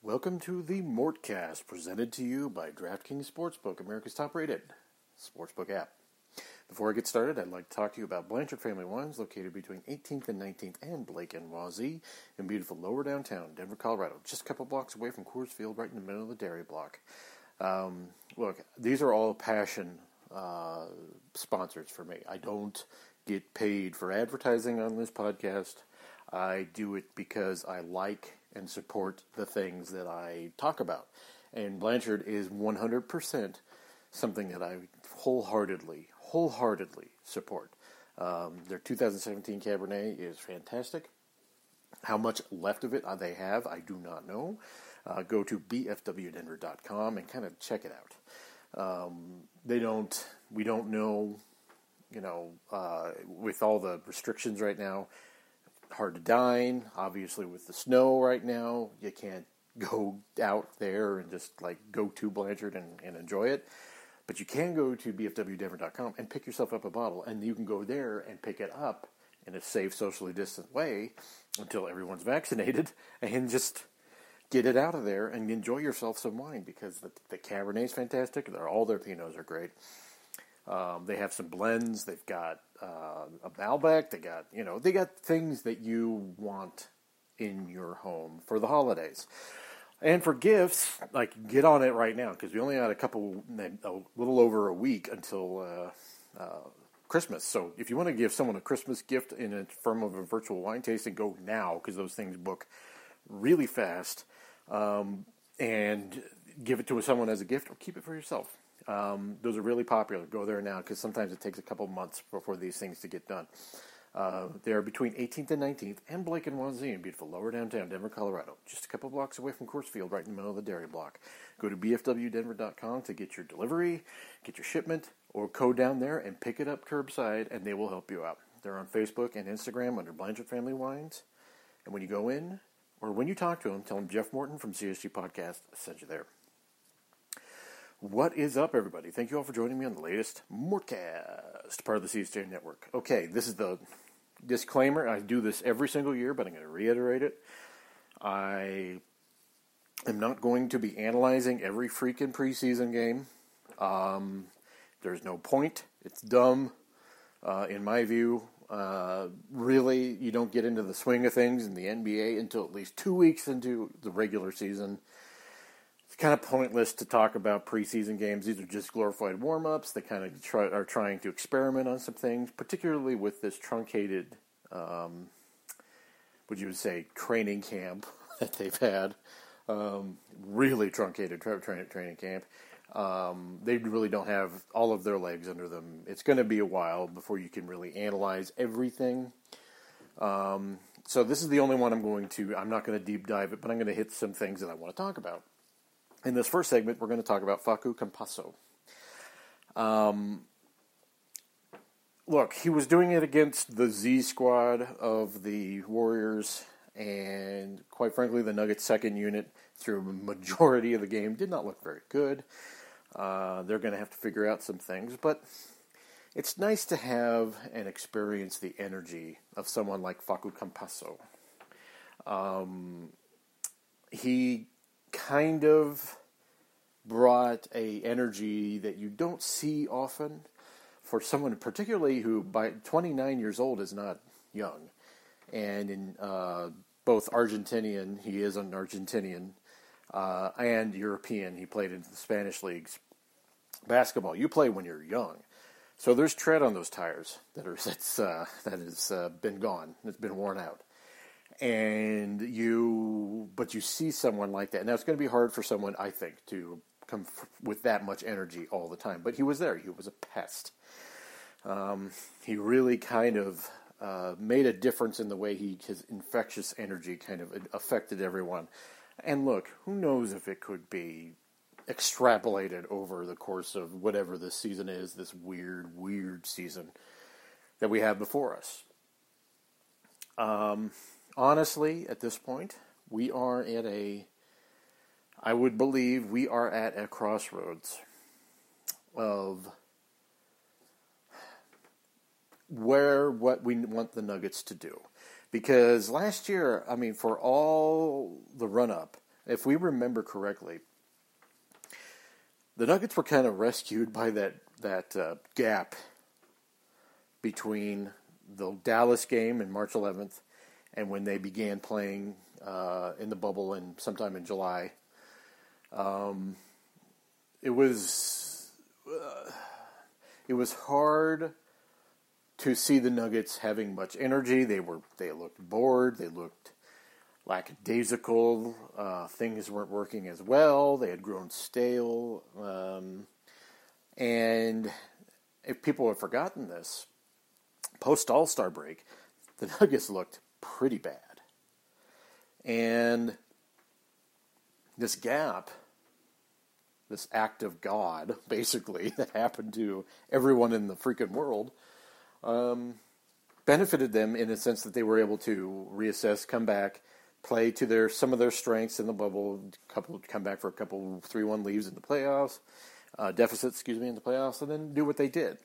Welcome to the Mortcast, presented to you by DraftKings Sportsbook, America's top-rated sportsbook app. Before I get started, I'd like to talk to you about Blanchard Family Wines, located between 18th and 19th and Blake and Wazee, in beautiful lower downtown Denver, Colorado, just a couple blocks away from Coors Field, right in the middle of the dairy block. Um, look, these are all passion uh, sponsors for me. I don't get paid for advertising on this podcast. I do it because I like and support the things that I talk about. And Blanchard is 100% something that I wholeheartedly, wholeheartedly support. Um, their 2017 Cabernet is fantastic. How much left of it they have, I do not know. Uh, go to bfwdenver.com and kind of check it out. Um, they don't, we don't know, you know, uh, with all the restrictions right now, hard to dine. Obviously, with the snow right now, you can't go out there and just like go to Blanchard and, and enjoy it. But you can go to bfwdenver.com and pick yourself up a bottle, and you can go there and pick it up in a safe, socially distant way until everyone's vaccinated, and just get it out of there and enjoy yourself some wine because the, the Cabernet is fantastic. All their Pinots are great. Um, they have some blends. They've got uh, a Malbec. They got you know they got things that you want in your home for the holidays. And for gifts, like get on it right now because we only had a couple, a little over a week until uh, uh, Christmas. So if you want to give someone a Christmas gift in a form of a virtual wine tasting, go now because those things book really fast. Um, and give it to someone as a gift or keep it for yourself. Um, those are really popular. Go there now because sometimes it takes a couple months before these things to get done. Uh, they're between 18th and 19th and Blake and Wazee in beautiful lower downtown Denver, Colorado. Just a couple blocks away from Coors Field, right in the middle of the dairy block. Go to bfwdenver.com to get your delivery, get your shipment, or go down there and pick it up curbside, and they will help you out. They're on Facebook and Instagram under Blanchard Family Wines. And when you go in, or when you talk to them, tell them Jeff Morton from CSG Podcast sent you there. What is up, everybody? Thank you all for joining me on the latest Mortcast, part of the CSG Network. Okay, this is the disclaimer. I do this every single year, but I'm going to reiterate it. I am not going to be analyzing every freaking preseason game. Um, there's no point. It's dumb, uh, in my view. Uh, really, you don't get into the swing of things in the NBA until at least two weeks into the regular season kind of pointless to talk about preseason games. These are just glorified warm ups. They kind of try, are trying to experiment on some things, particularly with this truncated, um, would you say, training camp that they've had. Um, really truncated tra- tra- training camp. Um, they really don't have all of their legs under them. It's going to be a while before you can really analyze everything. Um, so this is the only one I'm going to. I'm not going to deep dive it, but I'm going to hit some things that I want to talk about. In this first segment, we're going to talk about Facu Campazzo. Um, look, he was doing it against the Z squad of the Warriors, and quite frankly, the Nuggets' second unit through majority of the game did not look very good. Uh, they're going to have to figure out some things, but it's nice to have and experience the energy of someone like Facu Campazzo. Um, he kind of brought a energy that you don't see often for someone particularly who by 29 years old is not young. And in uh, both argentinian he is an argentinian uh, and european he played in the spanish leagues basketball. You play when you're young. So there's tread on those tires that are that's uh, that has uh, been gone it's been worn out and you but you see someone like that. Now it's going to be hard for someone i think to come f- with that much energy all the time but he was there. He was a pest. Um, he really kind of uh, made a difference in the way he his infectious energy kind of affected everyone. And look who knows if it could be extrapolated over the course of whatever this season is this weird weird season that we have before us. Um, honestly, at this point, we are at a, I would believe we are at a crossroads of where what we want the Nuggets to do. Because last year, I mean, for all the run up, if we remember correctly, the Nuggets were kind of rescued by that that uh, gap between the Dallas game in March 11th and when they began playing uh, in the bubble and sometime in July. Um, it was uh, it was hard to see the Nuggets having much energy. They were they looked bored. They looked lackadaisical. Uh, things weren't working as well. They had grown stale. Um, and if people have forgotten this, post All Star break, the Nuggets looked pretty bad. And this gap, this act of God, basically, that happened to everyone in the freaking world, um, benefited them in the sense that they were able to reassess, come back, play to their some of their strengths in the bubble, couple come back for a couple three one leaves in the playoffs, uh, deficits, excuse me, in the playoffs, and then do what they did.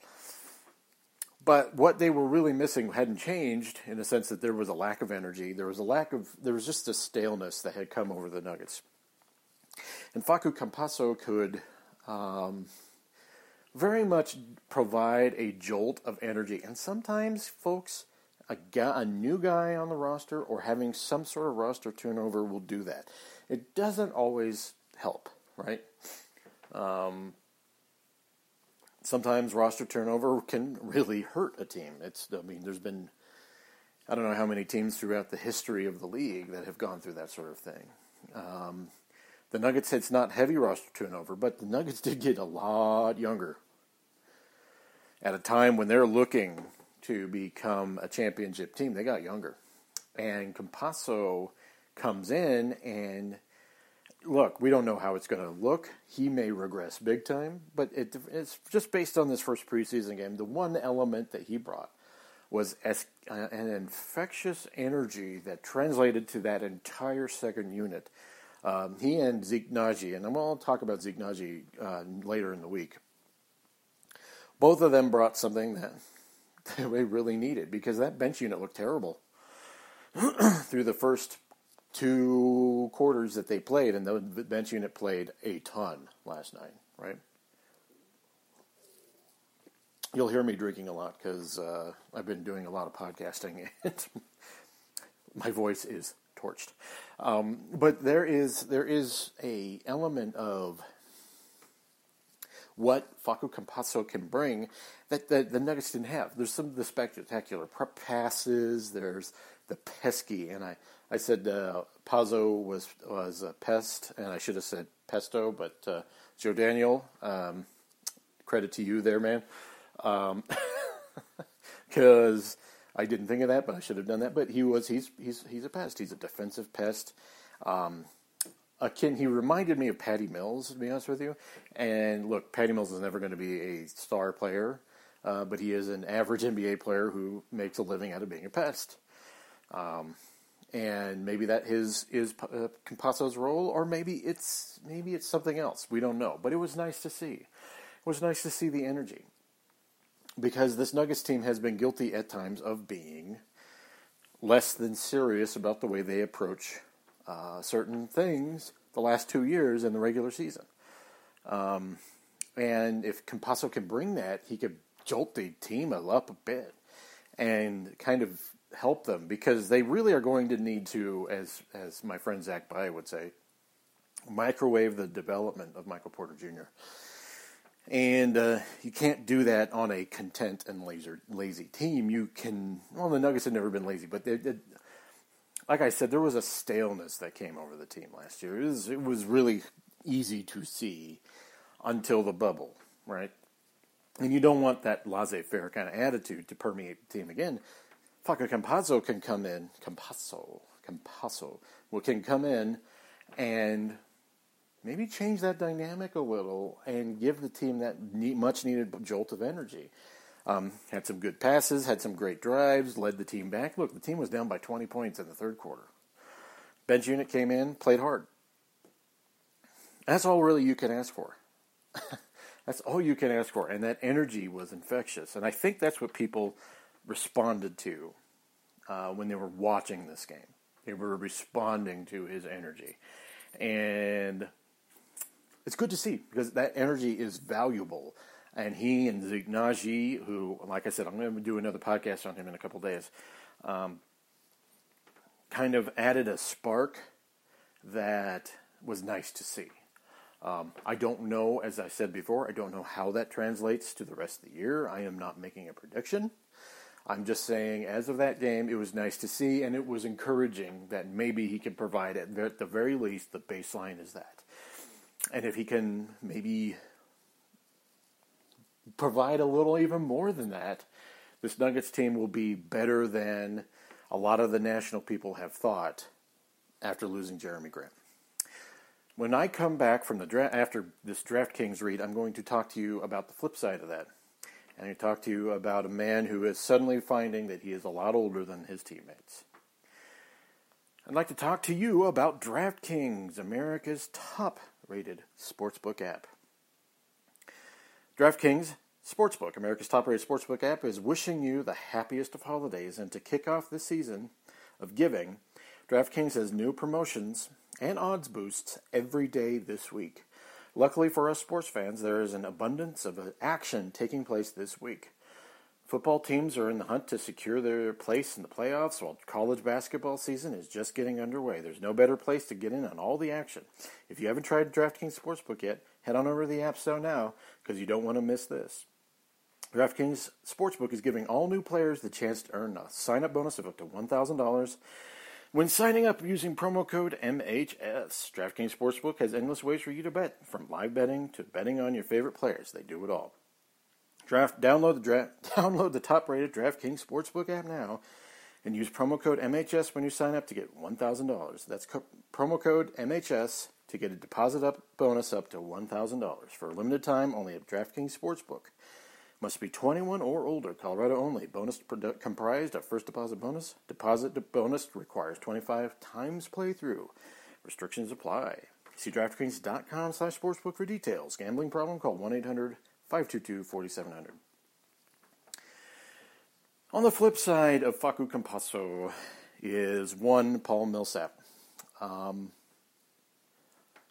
But what they were really missing hadn't changed in the sense that there was a lack of energy. There was a lack of, there was just a staleness that had come over the Nuggets. And Facu Campazzo could um, very much provide a jolt of energy. And sometimes, folks, a, guy, a new guy on the roster or having some sort of roster turnover will do that. It doesn't always help, right? Um, sometimes roster turnover can really hurt a team. It's I mean, there's been I don't know how many teams throughout the history of the league that have gone through that sort of thing. Um, the Nuggets, it's not heavy roster turnover, but the Nuggets did get a lot younger at a time when they're looking to become a championship team. They got younger, and Campazzo comes in and look, we don't know how it's going to look. He may regress big time, but it, it's just based on this first preseason game. The one element that he brought was as, uh, an infectious energy that translated to that entire second unit. Um, he and Zeke Nnaji, and to talk about Zeke Nnaji uh, later in the week. Both of them brought something that they really needed because that bench unit looked terrible through the first two quarters that they played, and the bench unit played a ton last night, right? You'll hear me drinking a lot because uh, I've been doing a lot of podcasting, and my voice is torched. Um, but there is there is a element of what Facu Campazzo can bring that the, the Nuggets didn't have. There's some of the spectacular prep passes. There's the pesky, and I I said uh, Pazzo was was a pest, and I should have said pesto, but uh, Joe Daniel, um, credit to you there, man, because um, I didn't think of that, but I should have done that. But he was he's he's he's a pest. He's a defensive pest. Um, akin, he reminded me of Patty Mills, to be honest with you. And look, Patty Mills is never going to be a star player, uh, but he is an average NBA player who makes a living out of being a pest. Um, and maybe that is is uh, Campazzo's role, or maybe it's maybe it's something else. We don't know, but it was nice to see. It was nice to see the energy because this Nuggets team has been guilty at times of being less than serious about the way they approach uh, certain things the last two years in the regular season. Um, and if Campazzo can bring that, he could jolt the team up a bit and kind of help them because they really are going to need to, as as my friend Zach By would say, microwave the development of Michael Porter Jr. And uh, you can't do that on a content and laser, lazy team. You can, well, the Nuggets have never been lazy, but they, they, like I said, there was a staleness that came over the team last year. It was, it was really easy to see until the bubble, right? And you don't want that laissez faire kind of attitude to permeate the team again. Facu Campazzo can come in, Campazzo, Campazzo, well, can come in and maybe change that dynamic a little and give the team that much needed jolt of energy. Um, had some good passes, had some great drives, led the team back. Look, the team was down by 20 points in the third quarter. Bench unit came in, played hard. That's all really you can ask for. that's all you can ask for. And that energy was infectious. And I think that's what people responded to uh, when they were watching this game. They were responding to his energy. And it's good to see because that energy is valuable. And he and Zeke Nnaji, who, like I said, I'm going to do another podcast on him in a couple days, um, kind of added a spark that was nice to see. Um, I don't know, as I said before, I don't know how that translates to the rest of the year. I am not making a prediction. I'm just saying, as of that game, it was nice to see, and it was encouraging that maybe he can provide, at the very least, the baseline is that. And if he can maybe provide a little even more than that, this Nuggets team will be better than a lot of the national people have thought after losing Jerami Grant. When I come back from the draft after this DraftKings read, I'm going to talk to you about the flip side of that. And I talk to you about a man who is suddenly finding that he is a lot older than his teammates. I'd like to talk to you about DraftKings, America's top rated sportsbook app. DraftKings Sportsbook, America's top rated sportsbook app, is wishing you the happiest of holidays. And to kick off this season of giving, DraftKings has new promotions and odds boosts every day this week. Luckily for us sports fans, there is an abundance of action taking place this week. Football teams are in the hunt to secure their place in the playoffs, while college basketball season is just getting underway. There's no better place to get in on all the action. If you haven't tried DraftKings Sportsbook yet, head on over to the App Store now because you don't want to miss this. DraftKings Sportsbook is giving all new players the chance to earn a sign up bonus of up to $1,000 when signing up using promo code MHS, DraftKings Sportsbook has endless ways for you to bet, from live betting to betting on your favorite players. They do it all. Draft download the download the top-rated DraftKings Sportsbook app now and use promo code MHS when you sign up to get $1,000. That's co- promo code MHS to get a deposit up bonus up to $1,000 for a limited time only at DraftKings Sportsbook. Must be 21 or older, Colorado only. Bonus produ- comprised of first deposit bonus. Deposit bonus requires 25 times playthrough. Restrictions apply. See DraftKings.com slash sportsbook for details. Gambling problem? Call 1-800-522-4700. On the flip side of Facu Campazzo is one Paul Millsap. Um,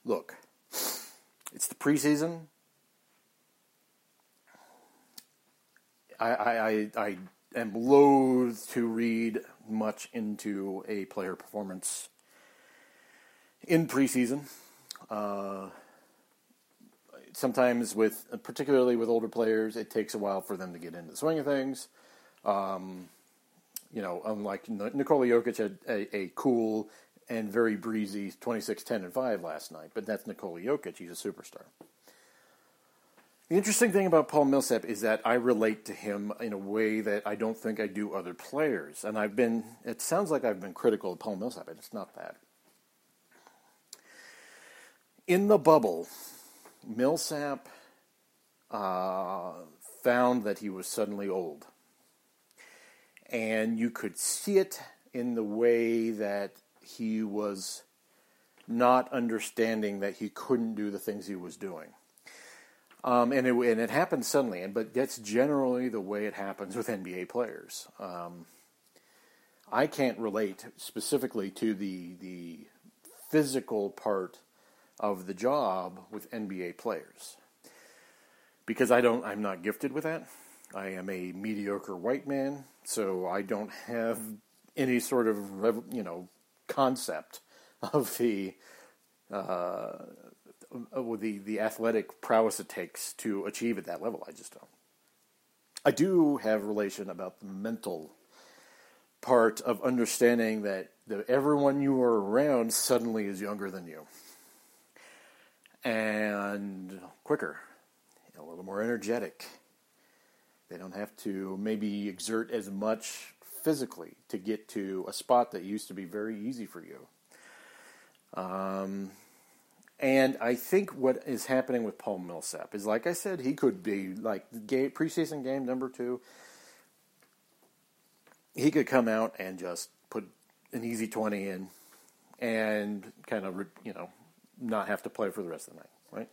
look, it's the preseason. I, I, I am loath to read much into a player performance in preseason. Uh, sometimes, with particularly with older players, it takes a while for them to get into the swing of things. Um, you know, unlike Nikola Jokic had a, a, cool and very breezy 26, 10, and 5 last night, but that's Nikola Jokic. He's a superstar. The interesting thing about Paul Millsap is that I relate to him in a way that I don't think I do other players. And I've been, it sounds like I've been critical of Paul Millsap, but it's not that. In the bubble, Millsap uh, found that he was suddenly old. And you could see it in the way that he was not understanding that he couldn't do the things he was doing. Um, and, it, and it happens suddenly, and but that's generally the way it happens with NBA players. Um, I can't relate specifically to the the physical part of the job with NBA players because I don't. I'm not gifted with that. I am a mediocre white man, so I don't have any sort of you know concept of the uh, uh, with the, the athletic prowess it takes to achieve at that level. I just don't. I do have relation about the mental part of understanding that the, everyone you are around suddenly is younger than you and quicker, a little more energetic. They don't have to maybe exert as much physically to get to a spot that used to be very easy for you. Um, and I think what is happening with Paul Millsap is, like I said, he could be like game, preseason game number two. He could come out and just put an easy 20 in and kind of, you know, not have to play for the rest of the night, right?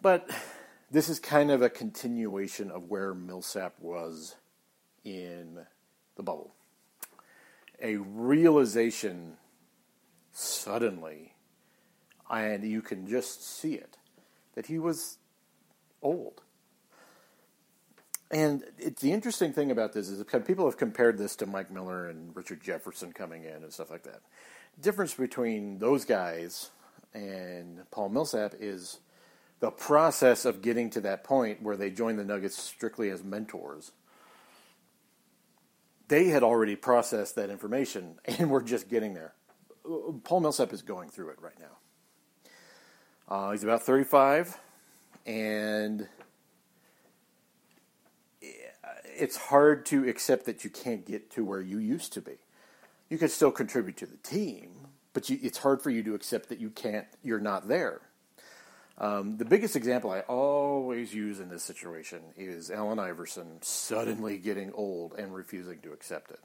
But this is kind of a continuation of where Millsap was in the bubble. A realization suddenly and you can just see it that he was old. And the interesting thing about this is people have compared this to Mike Miller and Richard Jefferson coming in and stuff like that. difference between those guys and Paul Millsap is the process of getting to that point where they join the Nuggets strictly as mentors. They had already processed that information and were just getting there. Paul Millsap is going through it right now. Uh, he's about 35, and it's hard to accept that you can't get to where you used to be. You can still contribute to the team, but you, it's hard for you to accept that you can't. You're not there. Um, the biggest example I always use in this situation is Allen Iverson suddenly getting old and refusing to accept it.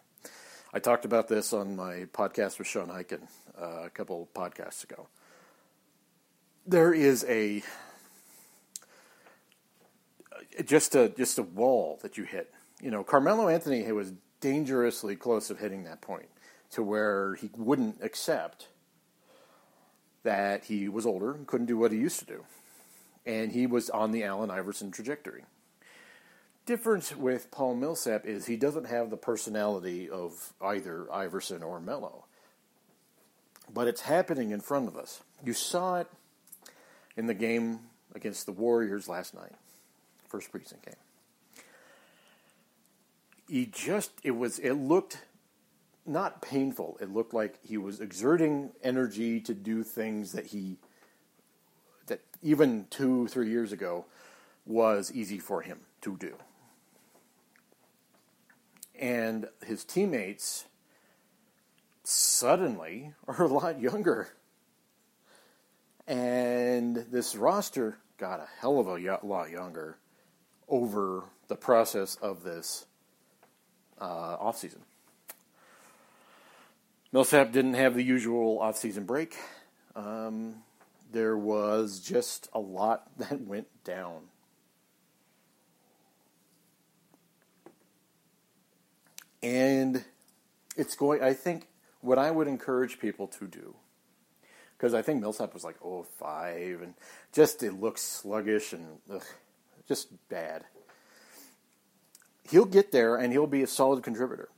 I talked about this on my podcast with Sean Highkin uh, a couple podcasts ago. There is a just a just a wall that you hit. You know, Carmelo Anthony was dangerously close of hitting that point to where he wouldn't accept that he was older and couldn't do what he used to do. And he was on the Allen Iverson trajectory. Difference with Paul Millsap is he doesn't have the personality of either Iverson or Melo. But it's happening in front of us. You saw it in the game against the Warriors last night, first precinct game. He just, it was, it looked not painful. It looked like he was exerting energy to do things that he that even two, three years ago was easy for him to do. And his teammates suddenly are a lot younger. And this roster got a hell of a lot younger over the process of this uh, offseason. Millsap didn't have the usual off-season break. Um, there was just a lot that went down. And it's going, I think, what I would encourage people to do, because I think Millsap was like, oh, five, and just it looks sluggish and ugh, just bad. He'll get there and he'll be a solid contributor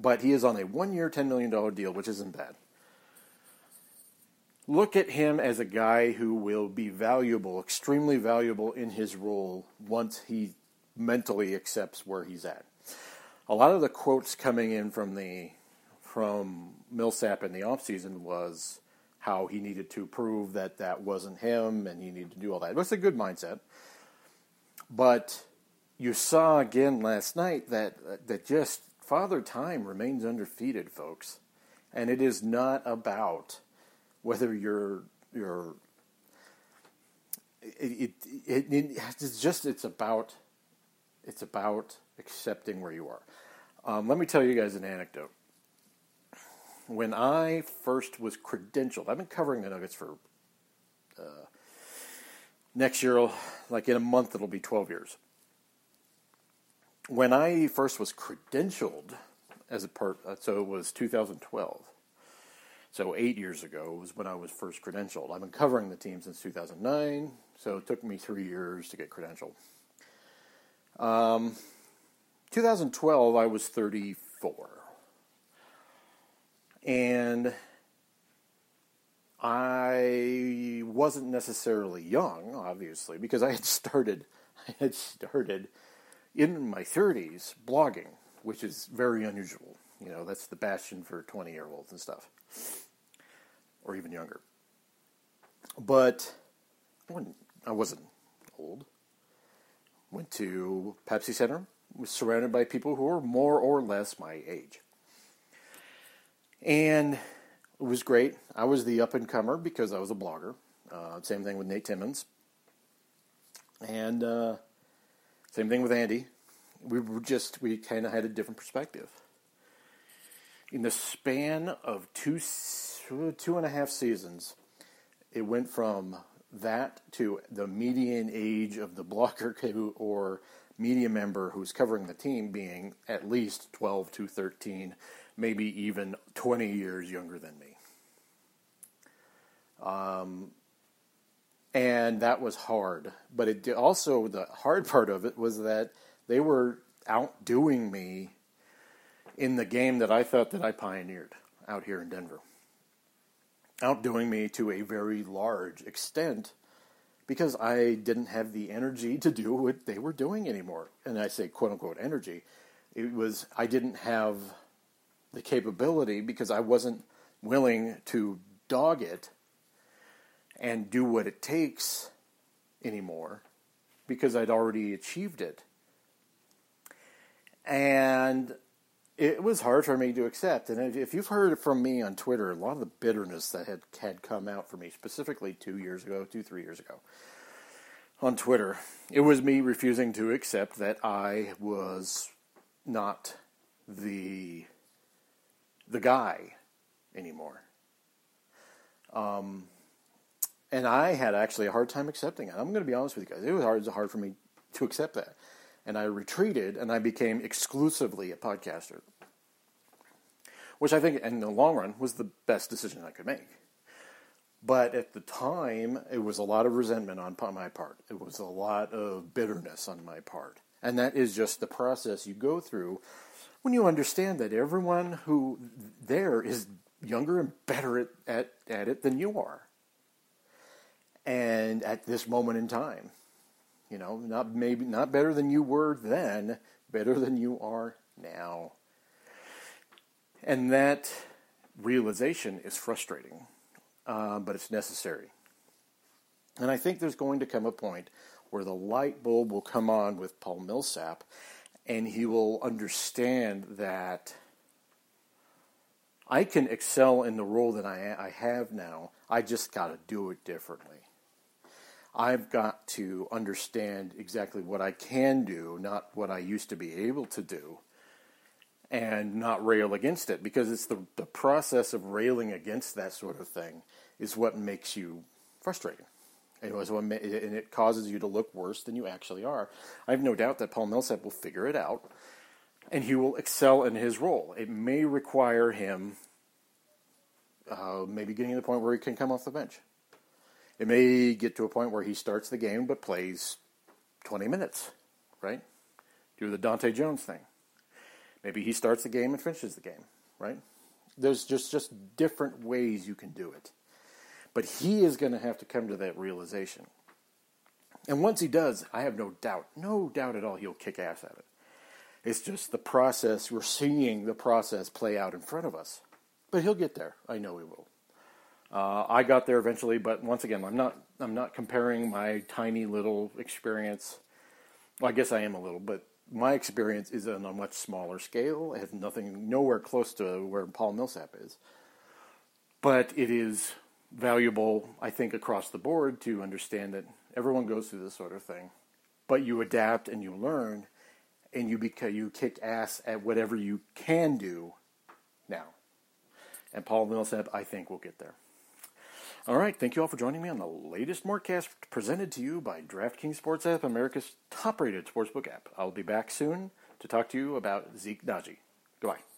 but he is on a one year, $10 million deal, which isn't bad. Look at him as a guy who will be valuable, extremely valuable in his role once he mentally accepts where he's at. A lot of the quotes coming in from the from Millsap in the offseason was how he needed to prove that that wasn't him and he needed to do all that. It was a good mindset. But you saw again last night that that just Father Time remains undefeated, folks. And it is not about whether you're you're it, it, it, it's just it's about it's about accepting where you are. Um, let me tell you guys an anecdote. When I first was credentialed, I've been covering the Nuggets for uh, next year, like in a month, it'll be 12 years when I first was credentialed as a part, uh, so it was 2012. So eight years ago was when I was first credentialed. I've been covering the team since 2009, so it took me three years to get credentialed. Um, 2012, I was 34. And I wasn't necessarily young, obviously, because I had started, I had started in my 30s blogging, which is very unusual. You know, that's the bastion for 20 year olds and stuff, or even younger. But I wasn't old. Went to Pepsi Center, was surrounded by people who were more or less my age. And it was great. I was the up and comer because I was a blogger. Uh, same thing with Nate Timmons. And uh, same thing with Andy. We were just, we kind of had a different perspective. In the span of two, two and a half seasons, it went from that to the median age of the blocker or media member who's covering the team being at least 12 to 13, maybe even 20 years younger than me. Um, and that was hard. But it also the hard part of it was that they were outdoing me in the game that I thought that I pioneered out here in Denver. Outdoing me to a very large extent because I didn't have the energy to do what they were doing anymore. And I say quote unquote energy. It was I didn't have the capability because I wasn't willing to dog it and do what it takes anymore because I'd already achieved it. And it was hard for me to accept. And if you've heard from me on Twitter, a lot of the bitterness that had, had come out for me, specifically two years ago, two, three years ago, on Twitter, it was me refusing to accept that I was not the the guy anymore. Um, and I had actually a hard time accepting it. I'm going to be honest with you guys; it was hard, it was hard for me to accept that, and I retreated and I became exclusively a podcaster, which I think, in the long run, was the best decision I could make. But at the time, it was a lot of resentment on my part. It was a lot of bitterness on my part. And that is just the process you go through when you understand that everyone who there is younger and better at, at, at it than you are. And at this moment in time, you know, not maybe not better than you were then, better than you are now. And that realization is frustrating, uh, but it's necessary. And I think there's going to come a point where the light bulb will come on with Paul Millsap and he will understand that I can excel in the role that I, I have now. I just got to do it differently. I've got to understand exactly what I can do, not what I used to be able to do, and not rail against it because it's the, the process of railing against that sort of thing is what makes you frustrating. It was and it causes you to look worse than you actually are. I have no doubt that Paul Millsap will figure it out, and he will excel in his role. It may require him uh, maybe getting to the point where he can come off the bench. It may get to a point where he starts the game but plays 20 minutes, right? Do the Dante Jones thing. Maybe he starts the game and finishes the game, right? There's just, just different ways you can do it. But he is going to have to come to that realization. And once he does, I have no doubt, no doubt at all, he'll kick ass at it. It's just the process, we're seeing the process play out in front of us. But he'll get there. I know he will. Uh, I got there eventually, but once again, I'm not. I'm not comparing my tiny little experience. Well, I guess I am a little, but my experience is on a much smaller scale. It has nothing, nowhere close to where Paul Millsap is. But it is valuable, I think, across the board to understand that everyone goes through this sort of thing, but you adapt and you learn, and you beca- you kick ass at whatever you can do now. And Paul Millsap, I think, will get there. All right, thank you all for joining me on the latest Mortcast presented to you by DraftKings Sports App, America's top-rated sportsbook app. I'll be back soon to talk to you about Zeke Nnaji. Goodbye.